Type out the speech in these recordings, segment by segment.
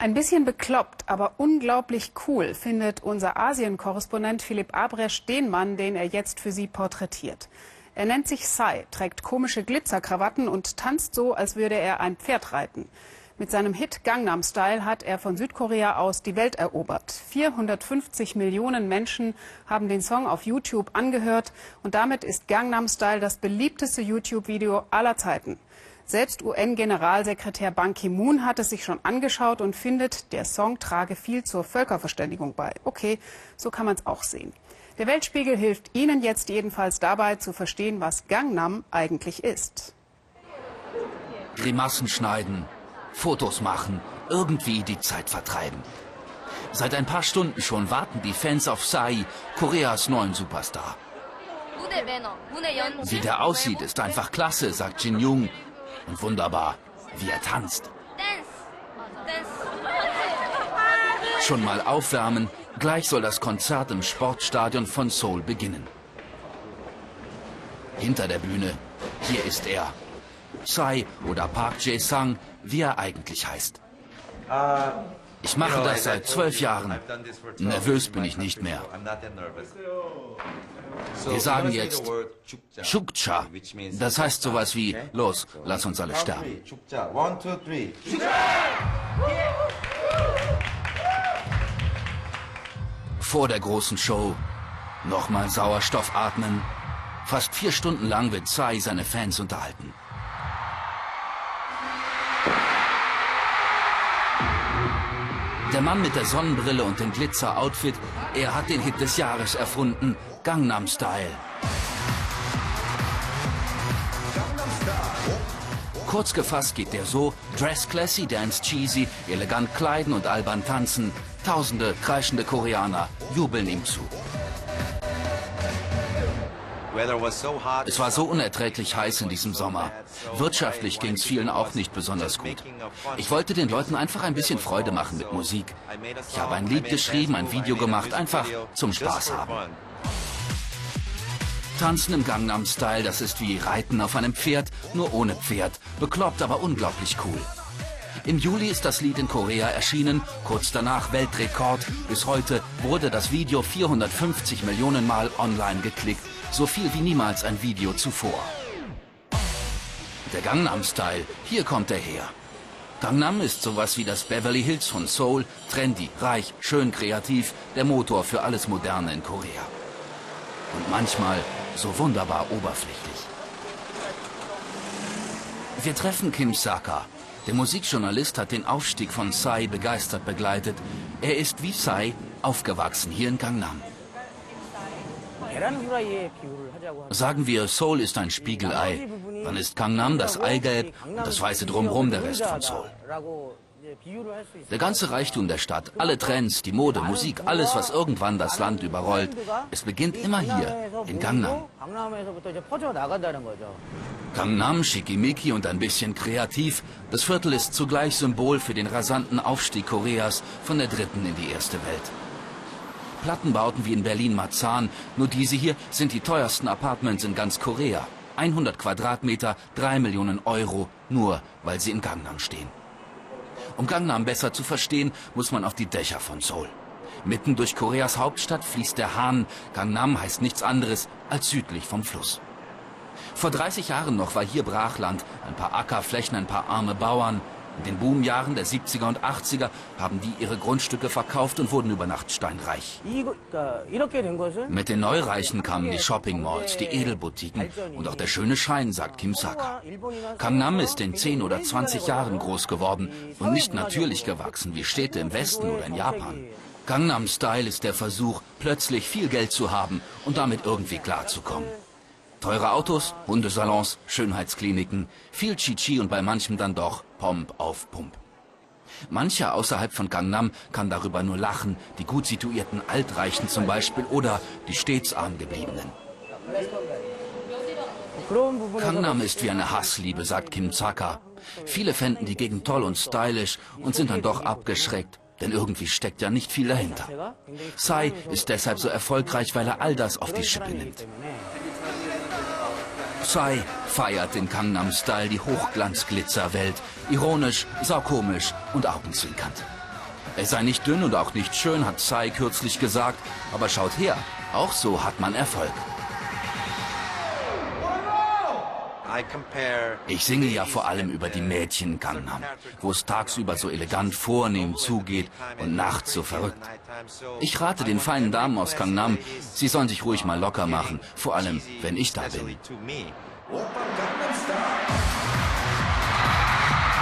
Ein bisschen bekloppt, aber unglaublich cool findet unser Asien-Korrespondent Philipp Abresch den Mann, den er jetzt für Sie porträtiert. Er nennt sich Sai, trägt komische Glitzerkrawatten und tanzt so, als würde er ein Pferd reiten. Mit seinem Hit Gangnam Style hat er von Südkorea aus die Welt erobert. 450 Millionen Menschen haben den Song auf YouTube angehört und damit ist Gangnam Style das beliebteste YouTube-Video aller Zeiten. Selbst UN-Generalsekretär Ban Ki-moon hat es sich schon angeschaut und findet, der Song trage viel zur Völkerverständigung bei. Okay, so kann man es auch sehen. Der Weltspiegel hilft Ihnen jetzt jedenfalls dabei zu verstehen, was Gangnam eigentlich ist. Grimassen schneiden, Fotos machen, irgendwie die Zeit vertreiben. Seit ein paar Stunden schon warten die Fans auf Sai, Koreas neuen Superstar. Wie der aussieht, ist einfach klasse, sagt Jin Jung, und wunderbar, wie er tanzt. Schon mal aufwärmen, gleich soll das Konzert im Sportstadion von Seoul beginnen. Hinter der Bühne, hier ist er. Tsai oder Park Jae-sang, wie er eigentlich heißt. Ich mache das seit zwölf Jahren. Nervös bin ich nicht mehr. Wir sagen jetzt Chukcha. Das heißt sowas wie, los, lass uns alle sterben. Vor der großen Show nochmal Sauerstoff atmen. Fast vier Stunden lang wird Tsai seine Fans unterhalten. Der Mann mit der Sonnenbrille und dem Glitzer-Outfit, er hat den Hit des Jahres erfunden, Gangnam Style. Kurz gefasst geht der so, Dress classy, Dance cheesy, elegant kleiden und albern tanzen. Tausende kreischende Koreaner jubeln ihm zu. Es war so unerträglich heiß in diesem Sommer. Wirtschaftlich ging es vielen auch nicht besonders gut. Ich wollte den Leuten einfach ein bisschen Freude machen mit Musik. Ich habe ein Lied geschrieben, ein Video gemacht, einfach zum Spaß haben. Tanzen im Gangnam Style, das ist wie Reiten auf einem Pferd, nur ohne Pferd. Bekloppt, aber unglaublich cool. Im Juli ist das Lied in Korea erschienen, kurz danach Weltrekord. Bis heute wurde das Video 450 Millionen Mal online geklickt, so viel wie niemals ein Video zuvor. Der Gangnam Style, hier kommt er her. Gangnam ist sowas wie das Beverly Hills von Seoul, trendy, reich, schön kreativ, der Motor für alles Moderne in Korea. Und manchmal so wunderbar oberflächlich. Wir treffen Kim Saka, der Musikjournalist hat den Aufstieg von Psy begeistert begleitet. Er ist wie Psy aufgewachsen hier in Gangnam. Sagen wir, Seoul ist ein Spiegelei. Dann ist Gangnam das Eigelb und das weiße Drumherum der Rest von Seoul. Der ganze Reichtum der Stadt, alle Trends, die Mode, Musik, alles, was irgendwann das Land überrollt, es beginnt immer hier, in Gangnam. Gangnam, schickimicki und ein bisschen kreativ, das Viertel ist zugleich Symbol für den rasanten Aufstieg Koreas von der dritten in die erste Welt. Plattenbauten wie in Berlin-Marzahn, nur diese hier sind die teuersten Apartments in ganz Korea. 100 Quadratmeter, 3 Millionen Euro, nur weil sie in Gangnam stehen. Um Gangnam besser zu verstehen, muss man auf die Dächer von Seoul. Mitten durch Koreas Hauptstadt fließt der Han. Gangnam heißt nichts anderes als südlich vom Fluss. Vor 30 Jahren noch war hier Brachland, ein paar Ackerflächen, ein paar arme Bauern. In den Boomjahren der 70er und 80er haben die ihre Grundstücke verkauft und wurden über Nacht steinreich. Mit den Neureichen kamen die Shopping-Malls, die Edelboutiquen und auch der schöne Schein, sagt Kim Saka. Gangnam ist in 10 oder 20 Jahren groß geworden und nicht natürlich gewachsen wie Städte im Westen oder in Japan. Gangnam Style ist der Versuch, plötzlich viel Geld zu haben und damit irgendwie klarzukommen. Teure Autos, Hundesalons, Schönheitskliniken, viel Chichi und bei manchem dann doch Pomp auf Pump. Mancher außerhalb von Gangnam kann darüber nur lachen, die gut situierten Altreichen zum Beispiel oder die stets armgebliebenen. Gangnam ist wie eine Hassliebe, sagt Kim Zaka. Viele fänden die Gegend toll und stylisch und sind dann doch abgeschreckt, denn irgendwie steckt ja nicht viel dahinter. Sai ist deshalb so erfolgreich, weil er all das auf die Schippe nimmt. Psy feiert den Gangnam Style die Hochglanzglitzerwelt. Ironisch, saukomisch und augenzwinkernd. Er sei nicht dünn und auch nicht schön, hat Psy kürzlich gesagt. Aber schaut her, auch so hat man Erfolg. Ich singe ja vor allem über die Mädchen in Gangnam, wo es tagsüber so elegant vornehm zugeht und nachts so verrückt. Ich rate den feinen Damen aus Gangnam, sie sollen sich ruhig mal locker machen, vor allem wenn ich da bin.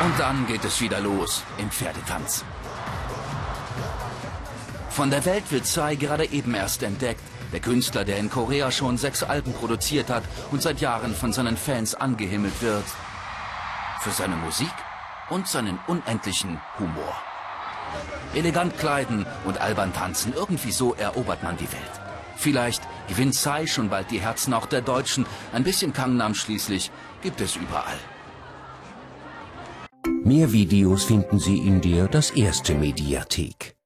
Und dann geht es wieder los im Pferdetanz. Von der Welt wird Psy gerade eben erst entdeckt. Der Künstler, der in Korea schon sechs Alben produziert hat und seit Jahren von seinen Fans angehimmelt wird. Für seine Musik und seinen unendlichen Humor. Elegant kleiden und albern tanzen, irgendwie so erobert man die Welt. Vielleicht gewinnt Psy schon bald die Herzen auch der Deutschen. Ein bisschen Kangnam schließlich gibt es überall. Mehr Videos finden Sie in der Das Erste Mediathek.